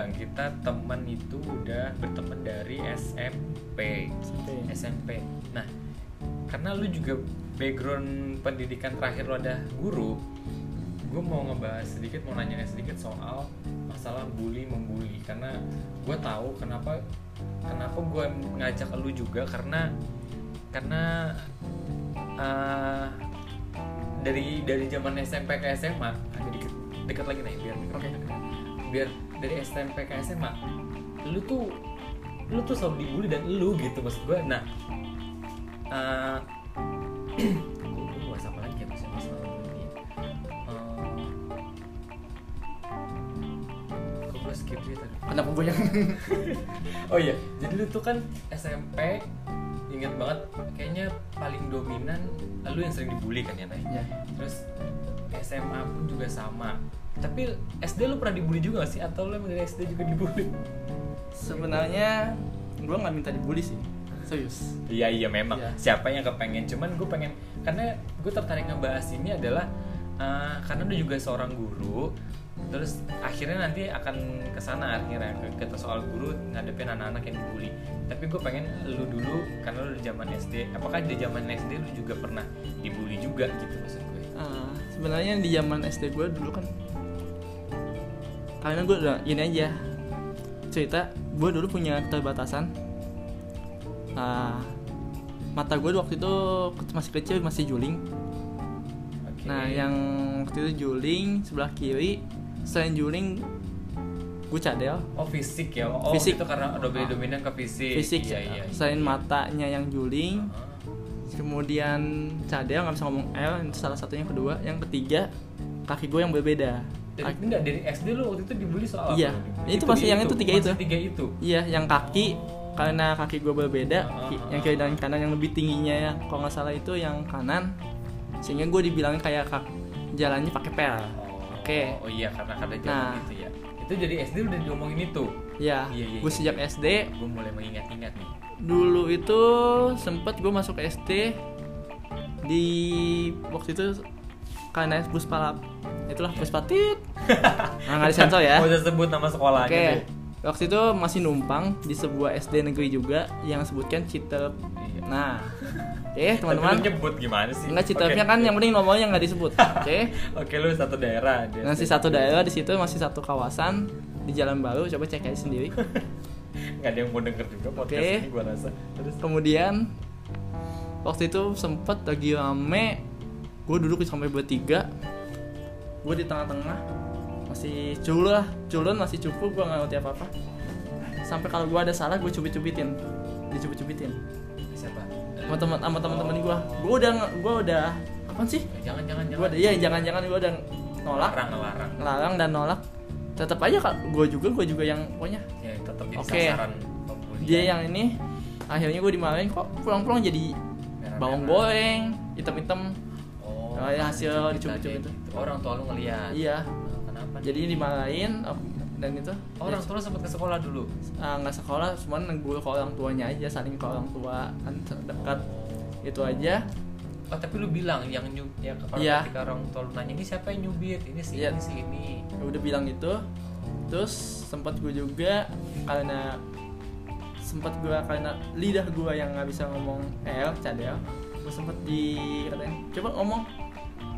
bilang kita teman itu udah berteman dari SMP SMP nah karena lu juga background pendidikan terakhir lo ada guru gue mau ngebahas sedikit mau nanya sedikit soal masalah bully membuli. Karena gue tahu kenapa kenapa gue ngajak lu juga karena karena uh, dari dari zaman SMP ke SMA agak dikit dekat lagi nih biar Oke. biar dari SMP ke SMA lu tuh lu tuh selalu dibully dan lu gitu maksud gue nah uh, gue bahas apa lagi ya maksudnya masalah bully uh, kok gue skip sih tadi kenapa gue yang Oh iya, jadi lu tuh kan SMP ingat banget kayaknya paling dominan lu yang sering dibully kan ya Nay? ya Terus SMA pun juga sama. Tapi SD lu pernah dibully juga gak sih? Atau lu dari SD juga dibully? sebenarnya gue nggak minta dibully sih serius Iya iya memang. Iya. Siapa yang kepengen? Cuman gue pengen karena gue tertarik ngebahas ini adalah uh, karena lu juga seorang guru. Terus akhirnya nanti akan ke sana akhirnya ke kita soal guru ngadepin anak-anak yang dibully. Tapi gue pengen lu dulu karena lu di zaman SD. Apakah di zaman SD lu juga pernah dibully juga gitu maksud gue? Ah, sebenarnya di zaman SD gue dulu kan karena gue udah ini aja cerita gue dulu punya keterbatasan Ah, mata gue waktu itu masih kecil masih juling Oke. nah yang waktu itu juling sebelah kiri selain juling gue cadel oh fisik ya. Oh Fisik. itu karena dominan Ah. dominan ke fisik. fisik Iya iya. iya. selain matanya yang juling Uh-huh. kemudian cadel nggak bisa ngomong L itu salah satunya yang kedua yang ketiga kaki gue yang berbeda Dari, enggak dari SD lu waktu itu dibully soal Iya. apa? Itu masih yang itu tiga itu. tiga itu. Iya, yang kaki karena kaki gue berbeda, ki- yang kiri dan kanan yang lebih tingginya ya, kalau nggak salah itu yang kanan, sehingga gue dibilangin kayak kak, jalannya pakai pel. Oh, Oke. Oh iya karena karena zaman Nah. itu ya. Itu jadi SD udah diomongin itu. Ya, Iya, iya, gue iya, sejak iya. SD. Gue mulai mengingat-ingat nih. Dulu itu sempet gue masuk SD di waktu itu karena bus palap, itulah bus patit. Nah, nggak disensor ya. Mau sebut nama sekolahnya Oke. deh. Waktu itu masih numpang di sebuah SD negeri juga yang sebutkan Citep. Iya. Nah, oke Tapi teman-teman. nyebut gimana sih? Enggak Citepnya Oke. kan yang penting nomornya nggak disebut. Oke. Oke, lu satu daerah. Masih satu daerah di situ masih satu kawasan di Jalan Baru. Coba cek aja sendiri. Nggak ada yang mau denger juga podcast Oke. ini gua rasa. Terus Kemudian waktu itu sempet lagi rame. Gue duduk sampai bertiga. Gue di tengah-tengah masih culun lah, culun masih cukup gue nggak ngerti apa apa. Sampai kalau gue ada salah gue cubit-cubitin, dicubit-cubitin. siapa? sama teman sama teman-teman gue gue udah gue udah apa sih Jangan jangan gue jangan. udah iya jangan-jangan gue udah nolak larang larang. ngelarang dan nolak tetap aja kak gue juga gue juga yang pokoknya Ya tetap jadi Oke. sasaran dia yang ini akhirnya gue dimarahin kok pulang-pulang jadi bawang goreng hitam-hitam Oh, Oh, ya, hasil dicubit-cubit aja itu. gitu. Orang tua lu ngeliat. iya Nah, Kenapa? jadi dimarahin oh, dan itu orang tua sempat ke sekolah dulu. ah, nggak sekolah cuman gue ke orang tuanya aja saling ke orang tua kan dekat itu aja Oh tapi lu bilang yang nyub ya kalau Iya. ketika orang tua lu nanya ini siapa yang nyubit ini sih Iya. ini sih ini Ya udah bilang gitu terus sempat gue juga karena sempat gue karena lidah gue yang nggak bisa ngomong L cadel gue sempat di katanya coba ngomong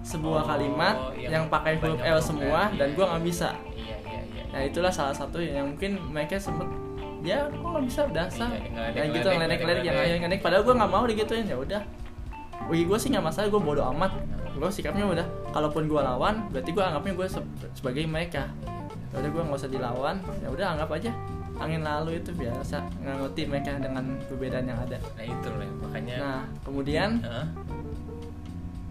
sebuah Oh, kalimat yang yang, pakai huruf L semua L, dan iya, gue iya. nggak bisa. Iya iya iya. Nah itulah salah satu yang mungkin mereka sempet ya kok nggak bisa dasar Iya, yang gitu ngeledek, ngeledek ngeledek yang ngeledek. padahal gue nggak mau digituin ya udah. Wih gue sih nggak masalah gue bodoh amat. Gue sikapnya udah kalaupun gue lawan berarti gue anggapnya gue se- sebagai mereka. Ya udah gue nggak usah dilawan ya udah anggap aja. Angin lalu itu biasa ngerti mereka dengan perbedaan yang ada. Nah itu loh makanya nah kemudian?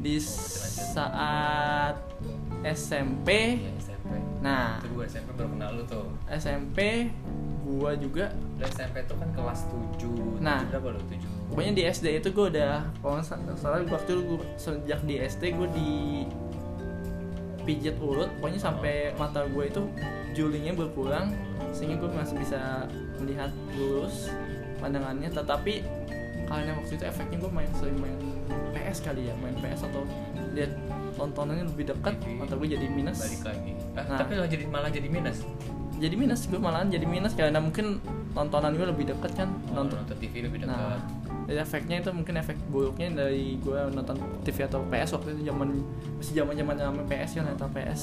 Di saat SMP Iya, SMP nah. Itu gue SMP baru kenal lu tuh. SMP gua juga. Lu SMP tuh kan kelas 7 Nah. berapa lu? 7 pokoknya di SD itu gue udah kalau nggak salah waktu itu gua, sejak di SD gue di pijat urut pokoknya sampai mata gue itu julingnya berkurang sehingga gue masih bisa melihat lurus pandangannya. Tetapi karena waktu itu efeknya gue main sering main PS kali ya main PS atau lihat tontonannya lebih dekat mata gue jadi minus. Balik lagi. Ah, Nah. tapi malah jadi malah jadi minus? Jadi minus gue malahan jadi minus karena mungkin tontonan gue lebih deket kan Oh, nonton nonton TV lebih dekat. Nah jadi efeknya itu mungkin efek buruknya dari gue nonton TV atau PS waktu itu zaman masih zaman zaman namanya PS ya nonton PS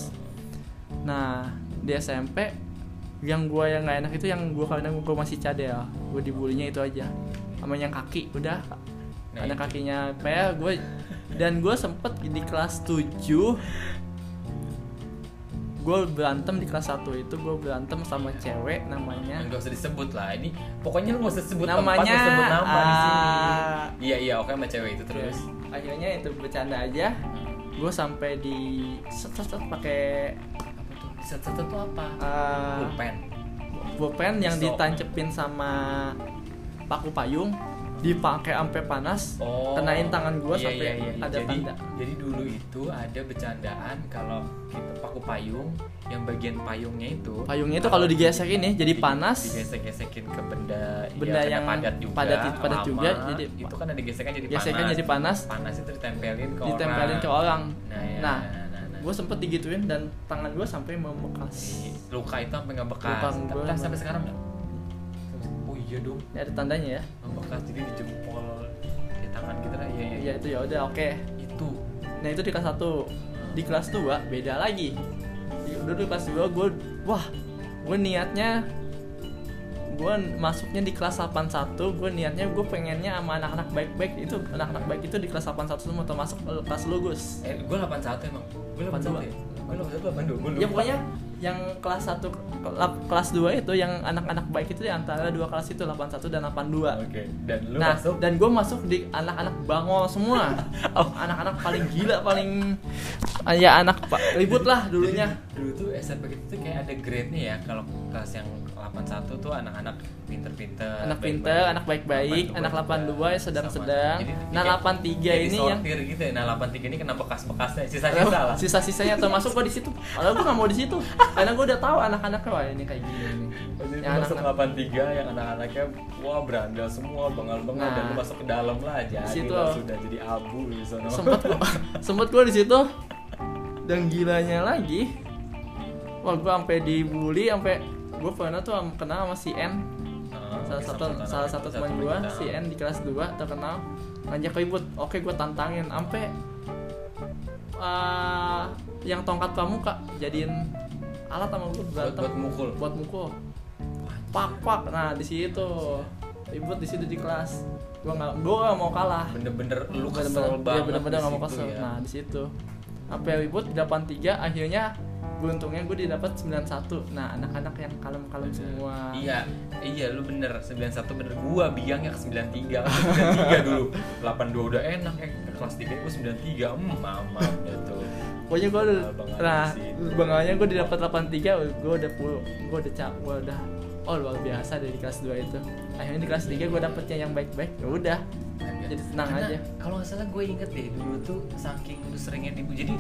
nah di SMP yang gue yang nggak enak itu yang gue karena gue masih cadel. Gue dibulinya itu aja. Sama yang kaki udah. Nah, ada itu. kakinya. PL gue dan gue sempet di kelas 7 gue berantem di kelas 1 itu gue berantem sama cewek namanya. Nggak usah disebut lah. Ini pokoknya lu nggak usah sebut Namanya, tempat nggak usah sebut nama di sini. ah, iya iya oke sama cewek itu terus. Akhirnya itu bercanda aja. Gue sampai di set set pakai set set itu apa uh, pulpen pulpen yang Pisau. ditancepin sama paku payung dipakai sampai panas Oh, kenain tangan gua iya, sampai iya, iya. ada jadi, tanda. Jadi dulu itu ada bercandaan kalau kita paku payung, yang bagian payungnya itu payungnya itu kalau digesek ini jadi di- panas digesek-gesekin ke benda, Benda ya, yang padat juga, padat- padat lama, juga, jadi itu kan ada gesekan jadi gesekan panas. jadi panas Panas itu ditempelin ke ditempelin orang. ke orang Nah, ya, nah. Gue sempet digituin dan tangan gue sampai membekas luka itu sampai nggak bekas. Luka Tapi gua sampai sampai- sekarang nggak? Oh iya dong, ini ada tandanya ya nggak bekas jadi di jempol di tangan kita lah. Iya iya. ya itu ya udah oke Itu. nah itu di kelas 1 di kelas 2 beda lagi Di- dulu di kelas 2 gue wah gue niatnya gue masuknya di kelas 81 gue niatnya gue pengennya sama anak-anak baik-baik itu anak-anak baik itu di kelas 81 semua termasuk kelas lu Gus Eh, gue 81 emang. 81 ya. Gue 81 82. Gue lupa. ya pokoknya yang kelas 1 kelas 2 itu yang anak-anak baik itu di antara dua kelas itu 81 dan 82 Oke. Dan lu nah masuk dan gue masuk di anak-anak bangol semua oh, anak-anak paling gila paling ah, ya anak pak ribut lah dulunya Jadi, dulu tuh SMP gitu tuh kayak ada grade-nya ya kalau kelas yang 81 tuh anak-anak pinter-pinter anak pinter anak baik-baik anak 82 yang sedang-sedang. Nah kayak- 83 kayak ini yang gitu ya. Nah 83 ini kena bekas-bekasnya? Sisa-sisa lah. sisa-sisanya termasuk gue di situ. Kalau gue nggak mau di situ. Karena gue udah tahu anak-anaknya wah ini kayak gini nih. Yang masuk anak-anak- 83 yang anak-anaknya wah berandal semua bengal-bengal Nah. dan lu masuk ke dalam lah jadi situ. lah sudah jadi abu di sana. Sempet gua, sempet gue di situ. Dan gilanya lagi wah gue sampai dibully sampai gue pernah tuh kenal sama si N salah satu salah satu teman gue si N di kelas 2 terkenal. Ngajak ribut. Oke gue tantangin. Sampai eh, yang tongkat pramuka jadiin alat sama gue buat, berantem. buat mukul. Buat mukul. Pak pak. Nah di situ. Ribut di situ di kelas. Gue nggak gue nggak mau kalah. Bener-bener lu kesel iya, banget bener-bener di nggak mau kesel. ya. nah di situ. Apa ribut 83 akhirnya beruntungnya gue didapat 91 nah anak-anak yang kalem-kalem semua. Iya, iya lu bener. 91 bener. Gua biangnya ke 93 kan 93 dulu. 82 udah enak eh. Ke kelas 3 gua 93 hmm, mama tuh. Pokoknya gue udah nah bangalnya gue didapat 83 gue udah puluh gue udah cap gue udah oh luar biasa dari kelas 2 itu. Akhirnya di kelas 3 gue dapetnya yang baik-baik. Ya udah jadi tenang Karena aja. kalau nggak salah gue inget deh dulu tuh saking lu seringnya dibu jadi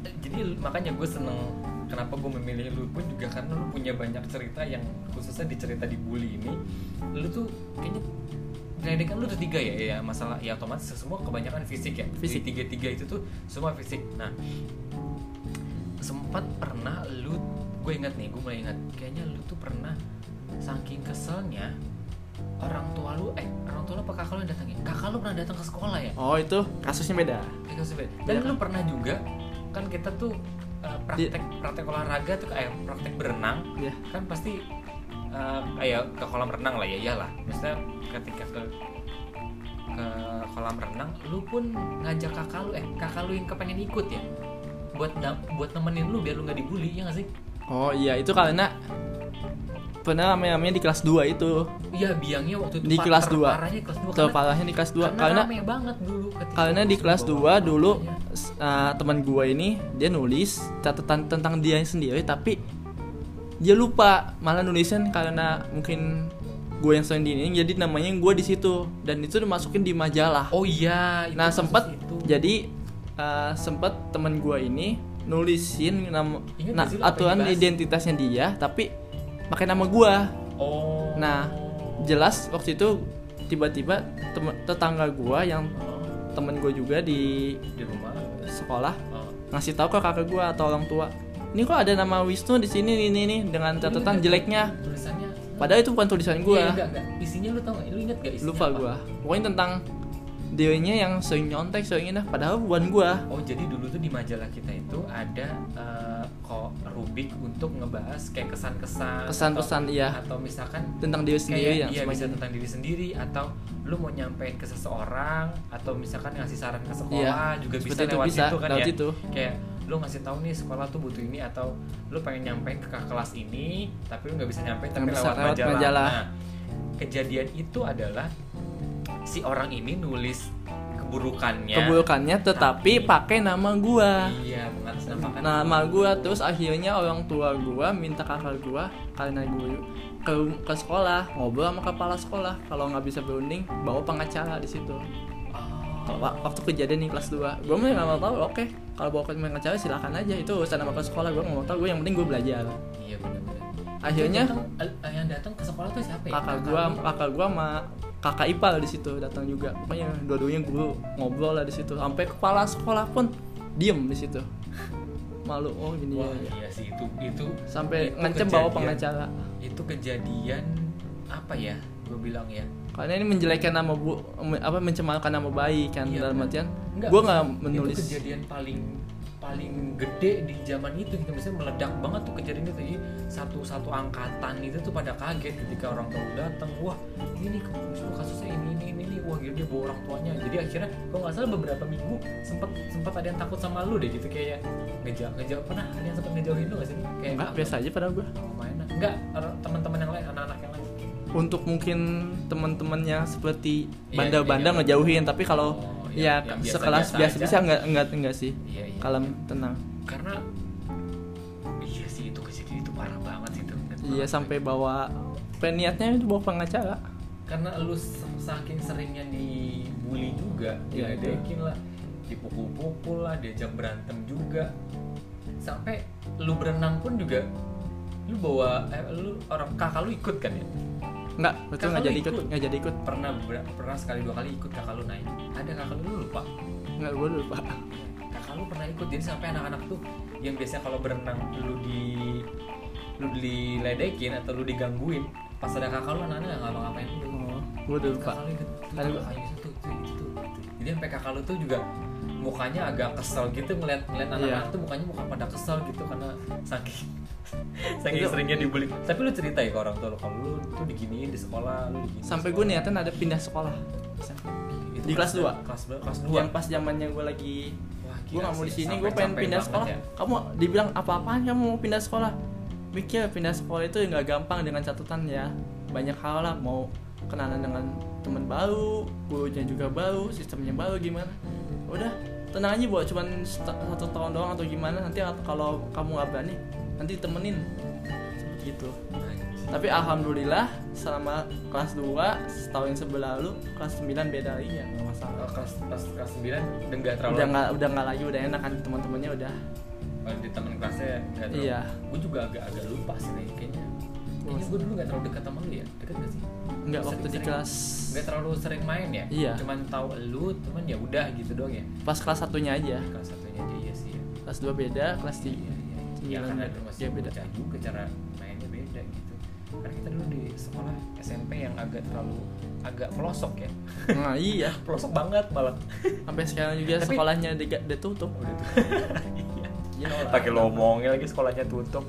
jadi makanya gue seneng kenapa gue memilih lu pun juga karena lu punya banyak cerita yang khususnya di cerita di bully ini lu tuh kayaknya Jadi kan lu udah tiga ya, ya masalah ya otomatis semua kebanyakan fisik ya. Fisik. Tiga tiga itu tuh semua fisik. Nah sempat pernah lu, gue ingat nih, gue mulai ingat, kayaknya lu tuh pernah saking keselnya orang tua lu, eh orang tua lu apa kakak lu yang datangin? Kakak lu pernah datang ke sekolah ya? oh itu kasusnya beda Eh, kasus beda. Dan Iya lu kan? pernah juga kan kita tuh uh, praktek praktek olahraga tuh kayak praktek berenang. Ya kan pasti uh, kayak ke kolam renang lah ya iyalah. Maksudnya ketika ke ke kolam renang lu pun ngajak kakak lu eh kakak lu yang kepengen ikut ya? Buat buat nemenin lu biar lu nggak dibully ya nggak sih? Oh iya. Itu karena pernah namanya di kelas 2 itu. Iya biangnya waktu itu Di kelas dua. terparahnya kelas 2 terparahnya di kelas 2 karena, karena rame banget dulu karena di kelas bawah. 2 dulu Makanya. Uh, teman gua ini dia nulis catatan tentang dia sendiri tapi dia lupa. Malah nulisin karena mungkin gue yang sering ini jadi namanya gue di situ. Dan itu dimasukin di majalah. Oh iya itu nah itu. jadi uh, sempet teman gua ini nulisin nama Ingat nah, aturan identitasnya dia tapi pakai nama gua. Oh. Nah, jelas waktu itu tiba-tiba tetangga gua yang temen gue juga di di rumah. sekolah oh. ngasih tahu ke kakak gua atau orang tua ini kok ada nama Wisnu di sini ini nih dengan catatan jeleknya. tulisannya? Padahal itu bukan tulisan enggak, enggak. isinya lu tau gak lu inget gak isinya lupa gua. Pokoknya tentang dirinya yang sering nyontek sering ini padahal bukan gua. Oh jadi dulu tuh di majalah kita itu ada eh, kok rubik untuk ngebahas kayak kesan-kesan Kesan-pesan, atau, iya. atau misalkan tentang diri sendiri kayak yang iya bisa tentang diri sendiri atau lu mau nyampein ke seseorang atau misalkan ngasih saran ke sekolah Iya, juga bisa itu lewat bisa, situ kan lewat ya situ. kayak lu ngasih tahu nih sekolah tuh butuh ini atau lu pengen nyampein ke kelas ini tapi lu nggak bisa nyampein tapi bisa lewat, lewat majalah. majalah. Nah, kejadian itu adalah si orang ini nulis keburukannya. Keburukannya tetapi Tapi- pakai nama gua. Iya mengatasnamakan nama gua. terus akhirnya orang tua gua minta kakak gua karena guru ke, ke sekolah ngobrol sama kepala sekolah. Kalau nggak bisa berunding bawa pengacara di situ. Oh. Waktu kejadian nih kelas 2 gue mah nggak mau tahu oke. Kalau bawa ke pengacara silakan aja. Itu urusan sama ke sekolah gue nggak mau tahu. Gue yang penting gue belajar. Iya benar-benar. Akhirnya- Yang datang- eh, yang datang ke sekolah tuh siapa ya? kakak gua lu? kakak gua sama kakak ipal di situ datang juga pokoknya dua-duanya guru ngobrol lah di situ sampai kepala sekolah pun diem di situ malu oh gini Wah ya, ya. iya sih itu itu sampai itu ngancem bawa pengacara Itu kejadian apa ya? Gue bilang ya. karena ini menjelekkan nama bu apa mencemarkan nama baik kan Iya, dalam bener. artian gua nggak menulis Itu kejadian paling paling gede di zaman itu gitu misalnya meledak banget tuh kejadian itu. Jadi satu satu angkatan itu tuh pada kaget ketika orang tua datang wah ini nih kasusnya ini ini ini, ini. wah gitu dia bawa orang tuanya. Jadi akhirnya kalau nggak salah beberapa minggu sempat sempat ada yang takut sama lu deh gitu. Kayak ngejauh ngejauh pernah ada yang sempat ngejauhin lu gak sih? Kayak enggak ah, biasa aja pada gua. Oh, main ah. enggak orang- teman-teman yang lain anak-anak yang lain. Untuk mungkin teman-temannya seperti Iya, bandar-bandar iya. ngejauhin tapi kalau Oh, ya yang biasa- sekelas biasa aja. enggak enggak enggak sih? Iya iya kalem tenang. Karena iya sih itu kejadian itu parah banget sih itu. Iya sampai bawa peniatnya itu bawa pengacara. Karena lu saking seringnya dibully juga Iya, diledekin lah dipukul-pukul lah diajak berantem juga. Sampai lu berenang pun juga lu bawa eh, lu orang kakak lu ikut kan ya enggak betul nggak jadi ikut nggak jadi ikut. Pernah pernah sekali dua kali ikut kakak lu naik ada kakak lu lu lupa? Nggak gue lupa. Kakak lu pernah ikut jadi sampai anak-anak tuh yang biasanya kalau berenang lu di lu diledekin atau lu digangguin pas ada kakak lu anak-anak nggak ngapa-ngapain lu. Oh gue udah lupa. kakak lu ikut Ada gua. tuh, gitu. jadi sampai kakak lu tuh juga mukanya agak kesel gitu ngeliat ngeliat anak-anak Iya. tuh mukanya muka pada kesel gitu karena saking saking Itu- seringnya dibully. tapi lu cerita ya ke orang tua lu kalau lu tuh diginiin di sekolah lu diginiin sampai gue niatan ada pindah sekolah. Itu di kelas dua. kelas dua kelas dua. Yang pas zamannya gue lagi Wah, gue nggak mau di sini gue pengen pindah sekolah. ya. kamu dibilang apa-apaan kamu mau pindah sekolah? Mikir pindah sekolah itu nggak gampang dengan catatan ya. Banyak hal lah mau kenalan dengan teman baru gurunya juga baru sistemnya baru gimana. Udah tenang aja buat cuman satu tahun doang atau gimana nanti kalau kamu nggak berani nanti temenin seperti itu Anjing. tapi alhamdulillah selama kelas 2 setahun yang sebelah lalu kelas 9 beda lagi ya nggak masalah. Kalau kelas kelas kelas 9 udah nggak terlalu udah nggak udah nggak lagi udah enak kan teman-temannya udah. Kalau di teman kelasnya nggak terlalu Iya. gue juga agak agak lupa sih nih kayaknya. Kayaknya gue dulu nggak terlalu dekat sama lu ya? Dekat gak sih? Nggak waktu di Sering-sering. kelas nggak terlalu sering main ya? Iya. cuman tahu lu cuman ya udah gitu doang ya? Pas kelas satunya aja. Kelas satunya aja iya sih ya. kelas 2 beda kelas 3 iya ya Sembilan karena beda. itu masih Iya, beda. juga cara mainnya beda gitu. Karena kita dulu di sekolah SMP yang agak terlalu agak pelosok ya. Nah iya. Pelosok banget malah. Sampai sekarang juga Tapi- sekolahnya di, dia tutup udah tuh Iya, pakai lo omongin lagi sekolahnya tutup.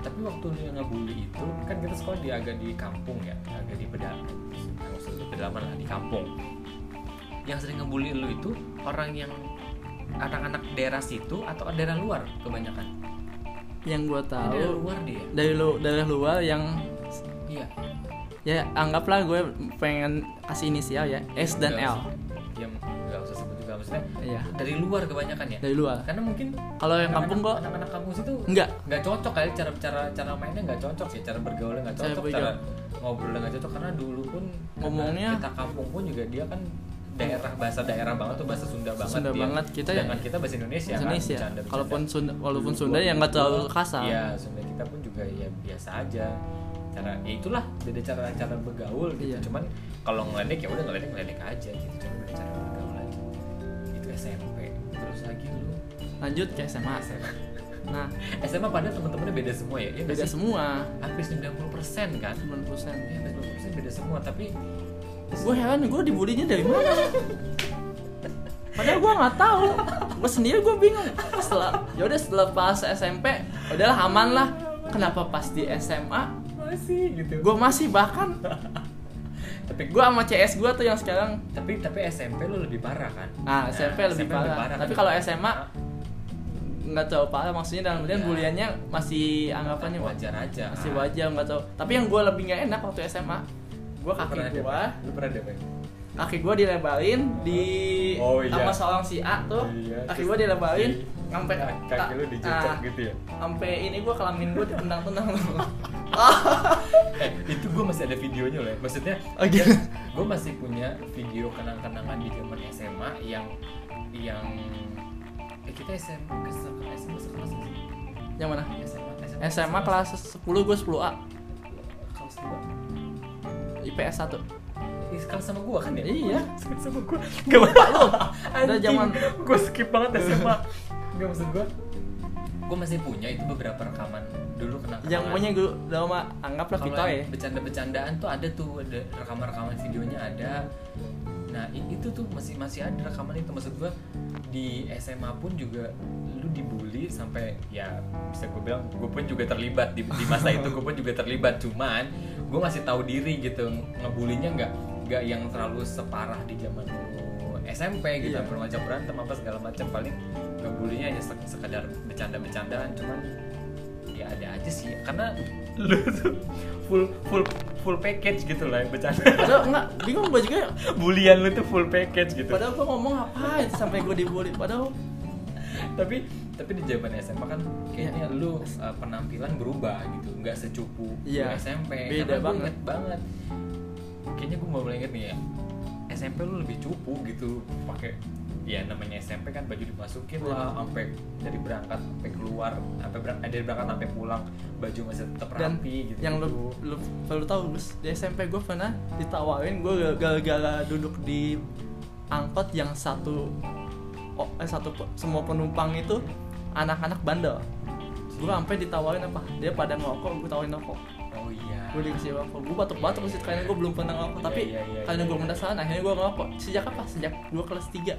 Tapi waktu dia ngebully itu kan kita sekolah di agak di kampung ya agak di pedalaman. Di pedalaman lah di kampung. Yang sering ngebully lu itu orang yang anak-anak daerah situ atau daerah luar kebanyakan? Yang gue tahu luar dia? dari lu dari luar yang iya. Ya anggaplah gue pengen kasih inisial ya S dan Nggak L. usah- ya nggak usah sebut juga maksudnya iya. dari luar kebanyakan ya? Dari luar. Karena mungkin kalau yang kampung kok anak-anak anak kampung situ enggak. nggak cocok kali cara cara cara mainnya nggak cocok sih cara bergaulnya nggak cocok cara ngobrolnya nggak cocok karena dulu pun Ngomongnya- kita kampung pun juga dia kan daerah bahasa daerah banget tuh bahasa Sunda banget Sunda dia. banget. Kita- sedangkan kita bahasa Indonesia kan Indonesia. bercanda, bercanda. kalaupun Sunda walaupun Sunda yang nggak terlalu kasar. Iya Sunda kita pun juga ya biasa aja. Cara ya itulah beda cara cara bergaul gitu. Iya. cuman kalau ngeledek ya udah ngeledek ngeledek aja gitu. Cuman beda cara bergaul aja. Itu SMP terus lagi lu? Lanjut ke SMA SMA nah. SMA padahal teman-temannya beda semua ya, ya beda sih? semua. Hampir 90% kan? 90% ya hampir 90% beda semua. Tapi gue heran gue dibulinya dari mana? Padahal gue nggak tahu. Gue sendiri gue bingung. Setelah ya udah setelah pas SMP udahlah aman lah. Kenapa pas di SMA masih gitu. Gue masih bahkan. Tapi gue sama CS gue tuh yang sekarang. Tapi tapi SMP lu lebih parah kan? Nah SMP lebih parah. tapi kalau SMA nggak tahu parah maksudnya dalam artian Iya. buliannya masih anggapannya wa- wajar aja. Masih wajar nggak tahu. Tapi yang gue lebih nggak enak waktu SMA gue kaki gue lu pernah Pak? kaki gue dilebarin di Oh, iya. sama seorang si A tuh. Iya, kaki gue dilebarin di- sampai kaki lu dicocok ah, gitu ya? sampai ini gue kelamin gue ditendang-tendang. Eh itu gue masih ada videonya loh ya. maksudnya Oh, gitu? gue masih punya video kenang-kenangan di zaman SMA yang yang eh, kita SMA ke SMA sekelas nggak sih? Yang mana? SMA SMA kelas 10 gue 10A kelas dua IPS 1 Ih, sekelas sama gue kan ya? Iya. sekelas sama gue gak lupa lu Udah zaman- gue skip banget SMA gak maksud gue gue masih punya itu beberapa rekaman dulu kenang-kenangan yang punya gue udah mah anggaplah kita ya. bercanda-bercandaan tuh ada tuh ada rekaman-rekaman videonya ada. Nah itu tuh masih masih ada rekaman itu. Maksud gua di SMA pun juga lu dibully sampai ya bisa gue bilang gue pun juga terlibat di, di masa itu. Gue pun juga terlibat. Cuman gue masih tahu diri gitu ngebulinya nggak nggak yang terlalu separah di zaman lu SMP gitu Iya. bermacam berantem apa segala macam paling ngebulinya hanya sek- sekedar bercanda-bercandaan cuman ya ada aja sih karena lu tuh full full full package gitu lah yang bercanda. Padahal enggak bingung gue juga. Bulian lu tuh full package gitu. Padahal gue ngomong apa sampai gue dibully? Padahal tapi tapi di zaman SMA kan kayaknya lu uh, penampilan berubah gitu. Nggak secupu Iya, lu SMP beda Karena banget. banget. Kayaknya gue mau mulai inget nih ya. SMP lu lebih cupu gitu. Pakai ya namanya SMP kan baju dimasukin lah sampai dari berangkat sampai keluar sampai berangkat dari berangkat sampai pulang baju masih tetap dan rapi gitu yang lu lu perlu tahu Gus di SMP gue pernah ditawarin gue gara-gara duduk di angkot yang satu eh, satu semua penumpang itu anak-anak bandel. Gue sampai ditawarin apa? Dia pada ngerokok gue tawarin rokok. Oh iya. Gue dikasih rokok. Gue batuk-batuk sih karena gue belum pernah ngerokok. Tapi Iya, iya, iya, karena iya. gue penasaran akhirnya gue ngerokok. Sejak apa? Sejak gue kelas 3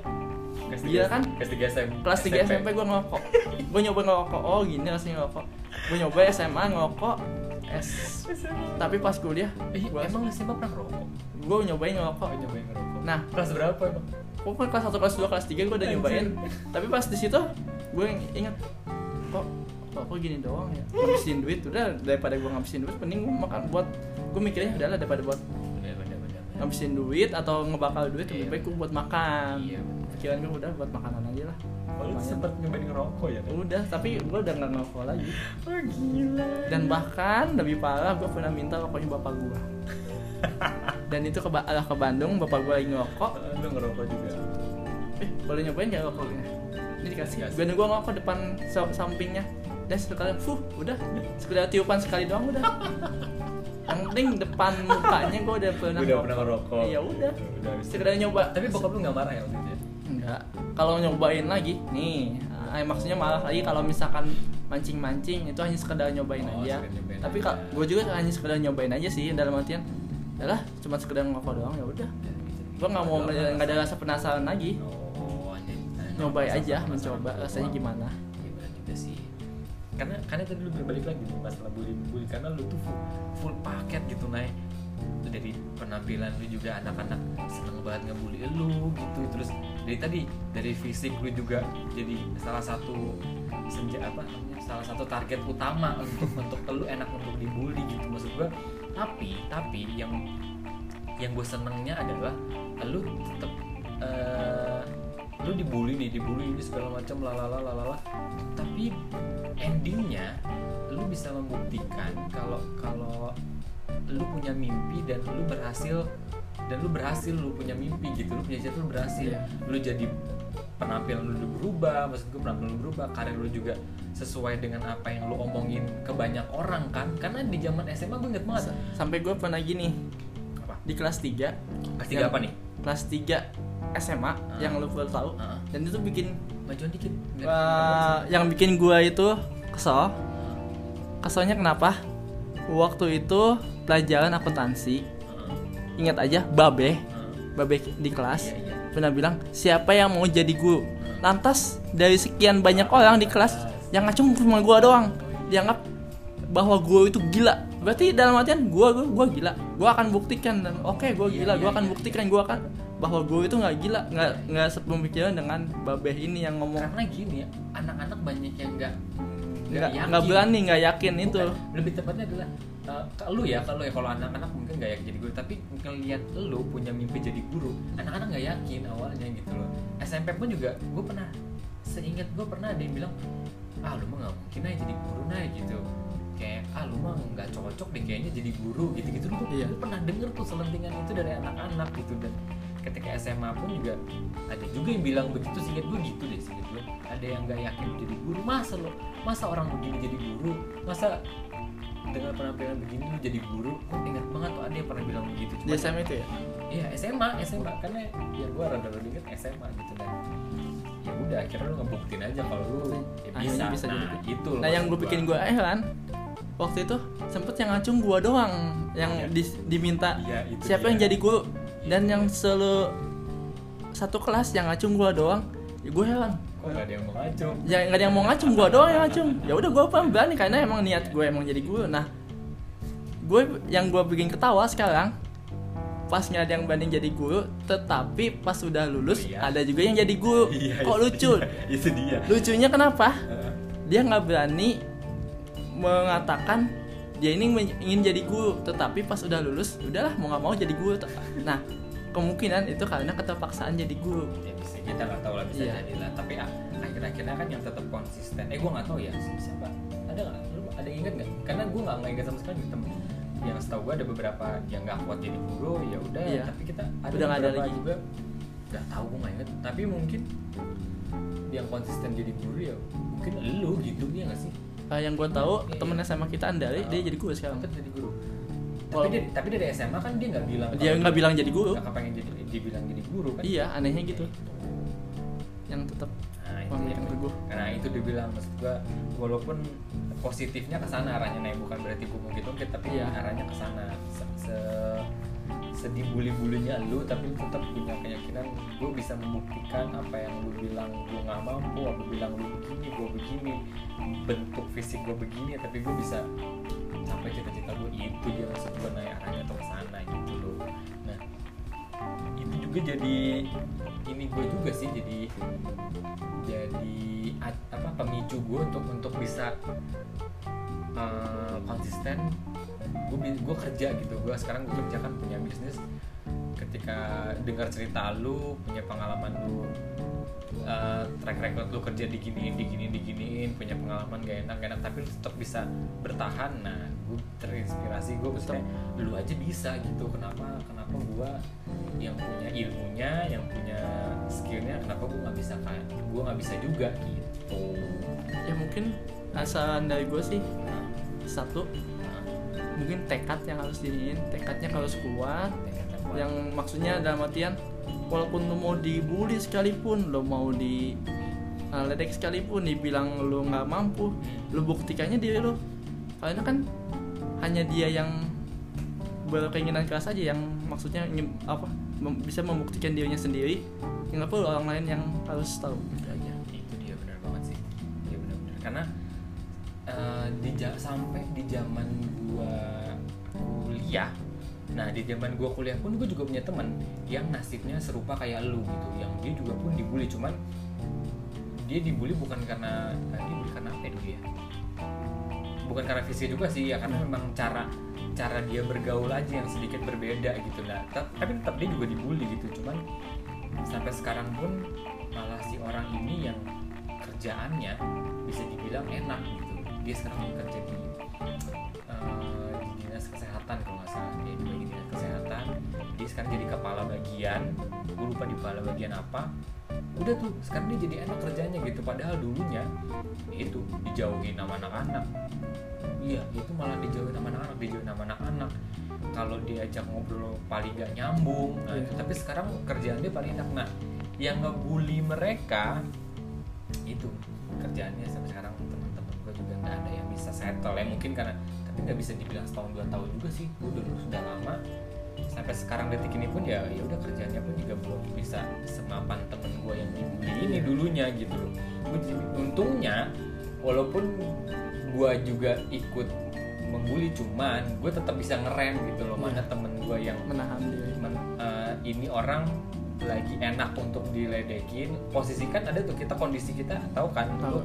kelas Iya tiga- kan? kelas tiga SMP kelas 3 SMP gue ngerokok. Gue nyoba ngerokok. Oh gini rasanya ngerokok. Gue nyoba SMA ngerokok. S tapi pas kuliah Eh, gua, emang SMA pernah ngerokok? gue nyobain ngerokok. Oh, nyobain ngerokok. nah Kelas berapa emang? Pokoknya kelas 1, kelas 2, kelas 3 gue udah nyobain tapi pas di situ gue inget kok kok kok gini doang ya ngabisin duit udah daripada gue ngabisin duit mending gue makan buat gue mikirnya udahlah daripada buat Bener, bener, bener. ngabisin duit atau ngebakal duit lebih Iya. baik gue buat makan Iya, pikiran gue udah buat makanan aja lah Oh, lu sempet nyobain ngerokok ya? Kan? udah tapi gue udah nggak ngerokok lagi Oh, gila. dan bahkan lebih parah gue pernah minta rokoknya bapak gue dan itu ke arah ke Bandung bapak gue lagi ngerokok. Eh, lu ngerokok juga. eh boleh nyobain gak rokoknya ini dikasih. Gue gue ngerokok depan sa- sampingnya. Dan sekali fuh udah. Sekedar tiupan sekali doang udah. Yang penting depan mukanya gue udah pernah Udah pernah ngerokok. iya udah. Udah sekedar nyoba. Tapi bokap lu nggak marah ya waktu itu? ya? enggak kalau nyobain lagi nih ah, maksudnya malah lagi kalau misalkan mancing-mancing itu hanya sekedar nyobain Oh, aja. nyobain tapi aja. gue juga hanya sekedar nyobain aja sih dalam artian yalah cuma sekedar ngerokok doang ya udah. Gue nggak mau nggak ada rasa penasaran lagi. Oh, nyobain aja mencoba rasanya gimana? Iya benar juga sih. Karena karena tadi lu berbalik lagi nih masalah bully bully karena lu tuh full, full paket gitu naik dari penampilan lu juga anak-anak seneng banget ngebully lu gitu. Terus dari tadi dari fisik lu juga jadi salah satu senja apa salah satu target utama untuk untuk lu enak untuk dibully gitu. Maksud gua tapi tapi yang yang gue senengnya adalah lu tetap eh, lu dibully nih dibully ini segala macam lalala lalala tapi endingnya lu bisa membuktikan kalau kalau lu punya mimpi dan lu berhasil dan lu berhasil lu punya mimpi gitu lu punya cita lu berhasil Iya. lu jadi penampilan lu berubah maksud gue penampilan lu berubah karir lu juga sesuai dengan apa yang lu omongin ke banyak orang kan? Karena di zaman SMA gue inget banget. Sa- sampai gue pernah gini apa? di kelas 3 kelas tiga apa nih? Kelas 3 SMA yang lu perlu tahu. Heeh. dan itu bikin majuan dikit. Uh, yang bikin gue itu kesel. Keselnya kenapa? Waktu itu pelajaran akuntansi. Ingat aja babe. Babe di kelas. Iya, iya. Pernah bilang siapa yang mau jadi guru? Lantas dari sekian banyak orang di kelas yang ngacung cuma gua doang. Dianggap bahwa gua itu gila. Berarti dalam artian gua gua, gua gila. Gua akan buktikan dan oke gua Iya, gila. iya, gua akan iya. buktikan gua akan bahwa gua itu nggak gila nggak nggak sepemikiran dengan babeh ini yang ngomong. Karena gini ya anak-anak banyak yang nggak nggak berani nggak yakin itu. Bukan, lebih tepatnya adalah uh, lu ya kalau ya. Kalau anak-anak mungkin nggak yakin jadi guru. Tapi ngelihat lu punya mimpi jadi guru anak-anak nggak yakin awalnya gitu loh. SMP pun juga gue pernah seingat gue pernah ada yang bilang ah lu mah nggak mungkin aja jadi guru nah gitu. Kayak ah lu mah nggak cocok deh kayaknya jadi guru gitu gitu lu Iya. pernah denger tuh selentingan itu dari anak-anak gitu. Dan ketika SMA pun juga ada juga yang bilang begitu singkat gue gitu deh singkat gue ada yang nggak yakin jadi guru. Masa lo masa orang begini jadi guru? Masa dengan penampilan begini lu jadi guru gue ingat banget tuh ada yang pernah bilang begitu. Di Cuma- SMA itu ya? Iya SMA SMA karena ya gue rada-rada inget SMA gitu dan ya udah akhirnya lu ngebuktiin aja kalau lu ya Akhirnya bisa, bisa nah jadi. itu nah yang gue bikin gue heran waktu itu sempet yang ngacung gua doang yang Iya. di- diminta Iya, itu siapa dia. yang jadi guru dan yang selalu satu kelas yang ngacung gua doang ya gue heran gak ada yang mau ngacung? Ya nggak ada yang mau ngacung gua doang yang ngacung. Ya udah gua apa berani karena emang niat gue emang jadi guru. Nah gue yang gua bikin ketawa sekarang pas nggak ada yang banding jadi guru tetapi pas udah lulus Iya. ada juga yang jadi guru. Iya, kok itu lucu? dia. itu dia. Lucunya kenapa? Dia nggak berani mengatakan dia ini ingin jadi guru tetapi pas udah lulus udahlah mau nggak mau jadi guru. Nah kemungkinan itu karena keterpaksaan jadi guru. Ya bisa kita nggak tahu lah bisa Iya. jadi lah. Tapi ah, akhir-akhirnya kan yang tetap konsisten. Eh gue nggak tahu ya si- siapa? Ada nggak? Lu ada yang inget nggak? Karena gue nggak nggak inget sama sekali temen. Yang setahu gue ada beberapa yang nggak kuat jadi guru ya udah. Iya. tapi kita ada Udah ada lagi. juga. Nggak tahu gue nggak inget tapi mungkin yang konsisten jadi guru ya mungkin lu gitu ya nggak sih? Ah, yang gue tahu Iya. temennya sama kita Andari dia jadi guru sekarang. Jadi guru tapi dari, tapi dari SMA kan dia nggak bilang dia nggak bilang jadi guru. Nggak pengen jadi dia bilang jadi guru kan? Iya anehnya gitu. Yang tetap nah teguh. Karena itu dibilang maksud gua walaupun positifnya ke sana arahnya nah bukan berarti gue mau gitu tapi Iya. arahnya ke sana. Se, se sedih bully-bulinya lu tapi lu tetap punya keyakinan gue bisa membuktikan apa yang lu bilang gue nggak mampu apa bilang lu begini gue begini bentuk fisik gue begini tapi gue bisa sampai cita-cita gue itu dia maksud gue naik arahnya tuh ke sana gitu loh. Nah itu juga jadi ini gue juga sih jadi jadi apa pemicu gue untuk untuk bisa eh, konsisten. Gue gue kerja gitu. Gue sekarang gue kerja kan punya bisnis ketika dengar cerita lu punya pengalaman lu eh, track record lu kerja diginiin diginiin diginiin punya pengalaman gak enak gak enak tapi lu tetap bisa bertahan nah gue terinspirasi gue maksudnya lu aja bisa gitu kenapa kenapa gue yang punya ilmunya yang punya skillnya kenapa gue nggak bisa kayak gue nggak bisa juga gitu. Ya mungkin asal dari gue sih nah, satu nah, mungkin tekad yang harus diniin tekadnya harus kuat. Yang maksudnya dalam artian walaupun lu mau dibully sekalipun lu mau di uh, ledek sekalipun dibilang lu nggak mampu lu buktikannya diri lu. Karena kan hanya dia yang berkeinginan keras aja yang maksudnya apa mem- bisa membuktikan dirinya sendiri. Nggak perlu orang lain yang harus tahu. Gitu aja itu dia benar banget sih. Dia benar-benar. Karena eh, di sampai di zaman gua kuliah nah di zaman gua kuliah pun gua juga punya teman yang nasibnya serupa kayak lu gitu. Yang dia juga pun dibully cuman dia dibully bukan karena dia dibully karena apa ya ya? Bukan karena fisik juga sih ya karena memang cara cara dia bergaul aja yang sedikit berbeda gitu nah tapi tetap dia juga dibully gitu. Cuman sampai sekarang pun malah si orang ini yang kerjaannya bisa dibilang enak gitu. Dia sekarang bekerja di eh, di dinas kesehatan kalau nggak salah dia dia sekarang jadi kepala bagian gue lupa di kepala bagian apa. Udah tuh sekarang dia jadi enak kerjanya gitu padahal dulunya itu dijauhin sama anak-anak. Iya itu malah dijauhin sama anak-anak dijauhin sama anak-anak. Kalau diajak ngobrol paling gak nyambung. Nah, Iya. itu. tapi sekarang kerjaan dia paling enak. Nah yang ngebully mereka itu kerjaannya sampai sekarang teman-teman gue juga nggak bisa settle ya. Mungkin karena tapi nggak bisa dibilang setahun dua tahun juga sih. Gue udah lulus udah lama sampai sekarang detik ini pun ya ya udah kerjanya pun juga belum bisa semapan temen gue yang dibully ini dulunya gitu loh. Untungnya walaupun gue juga ikut membuli cuman gue tetap bisa ngerem gitu loh mana Iya. temen gue yang menahan diri men- eh, ini orang lagi enak untuk diledekin. Posisikan ada tuh kita kondisi kita tahu kan Tahu. lu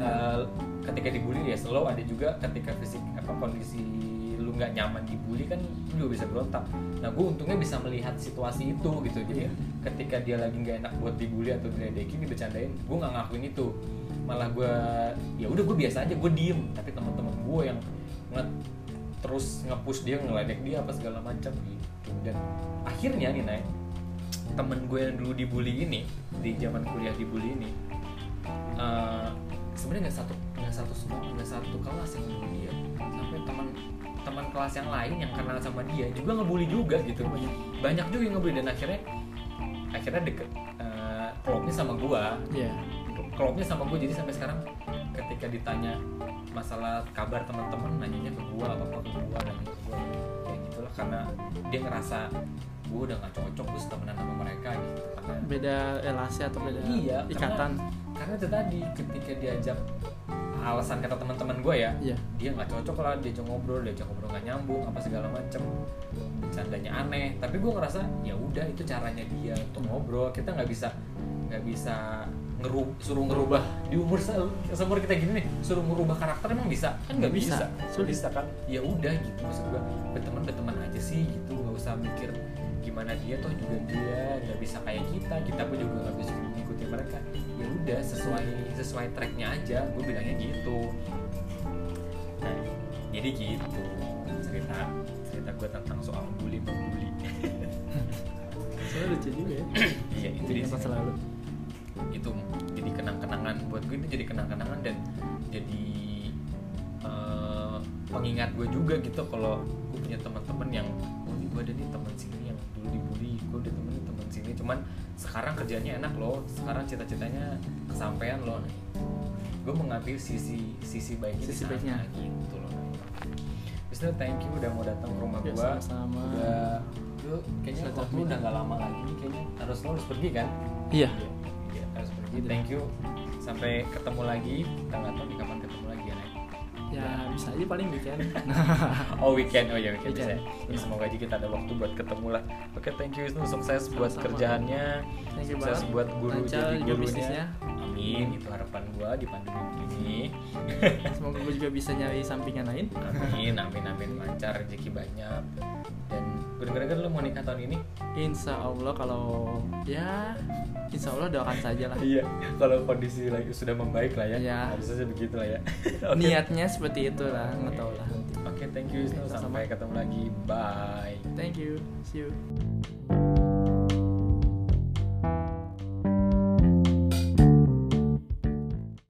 eh, ketika dibully ya slow ada juga ketika fisik apa kondisi lu nggak nyaman dibully kan lu juga bisa berontak. Nah gue untungnya bisa melihat situasi itu gitu. Jadi Iya. ketika dia lagi nggak enak buat dibully atau diledekin dibercandain gue nggak ngakuin itu. Malah gue ya udah gue biasa aja gue diem. Tapi teman-teman gue yang nge terus nge-push dia ngeledek dia apa segala macam gitu. Dan akhirnya nih Nay temen gue yang dulu dibully ini di zaman kuliah dibully ini eh, sebenarnya nggak satu nggak satu semua nggak satu kelas yang dia. Sampai teman teman kelas yang lain yang kenal sama dia juga ngebully juga gitu. Banyak juga yang ngebully dan akhirnya akhirnya deket eh, klopnya sama gua. Iya. klopnya sama gue jadi sampai sekarang ketika ditanya masalah kabar teman-teman nanyanya ke gua apa apa ke gua nanya ke gua kayak gitulah karena dia ngerasa gue udah gak cocok gue temenan sama mereka gitu. Karena beda relasi atau beda Iya, ikatan? karena itu tadi ketika diajak alasan kata teman-teman gue ya iya. dia nggak cocok lah diajak ngobrol diajak ngobrol nggak nyambung apa segala macem. Bercandanya aneh. Tapi gue ngerasa ya udah itu caranya dia untuk ngobrol. Kita nggak bisa nggak bisa ngeru suruh ngerubah di umur se seumur kita gini nih suruh ngerubah karakter emang bisa? Kan nggak Nggak bisa. bisa. Sulit. bisa kan? Ya udah gitu maksud gue berteman berteman aja sih gitu nggak usah mikir gimana dia toh juga dia nggak bisa kayak kita kita pun juga nggak bisa ngikutin mereka. Ya udah sesuai sesuai tracknya aja gue bilangnya gitu. Nah jadi gitu cerita cerita gue tentang soal bully membuli soalnya lucu juga ya. Iya itu dia masa sih. lalu. Itu jadi kenang-kenangan buat gue itu jadi kenang-kenangan dan jadi eh, pengingat gue juga gitu kalau gue punya teman-teman yang oh gue ada nih teman sini dulu dibully gue udah temen teman sini cuman sekarang kerjanya enak loh sekarang cita-citanya kesampaian loh nah, gue mengambil sisi sisi baiknya di Sisi baiknya. gitu loh Wisnu thank you udah mau datang ke rumah Ya, gue sama-sama. udah lu kayaknya Silaturahmi. waktu udah gak lama lagi kayaknya harus lo harus pergi kan iya Iya, iya, harus pergi. Thank you. Sampai ketemu lagi. Kita nggak tahu nih kapan ya bisa aja paling weekend Oh weekend, oh ya weekend, bisa. Weekend. Ya, semoga aja kita ada waktu buat ketemu lah. Oke, thank you Wisnu. Sukses buat Sama-sama. kerjaannya. Thank you Sukses banget. buat guru Lancar jadi gurunya. bisnisnya. Amin. Itu harapan gua di pandemi ini. semoga gue juga bisa nyari sampingan lain Amin, amin, amin. Lancar, rezeki banyak. Dan gue denger lu mau nikah tahun ini? insya Allah kalau ya insya Allah doakan saja lah Iya. Kalau kondisi lagi sudah membaik lah ya. Iya. Harus saja begitu lah ya. Oke. niatnya seperti itu lah nggak tahu lah nanti Oke, thank you. Sampai ketemu lagi. Bye. thank you see you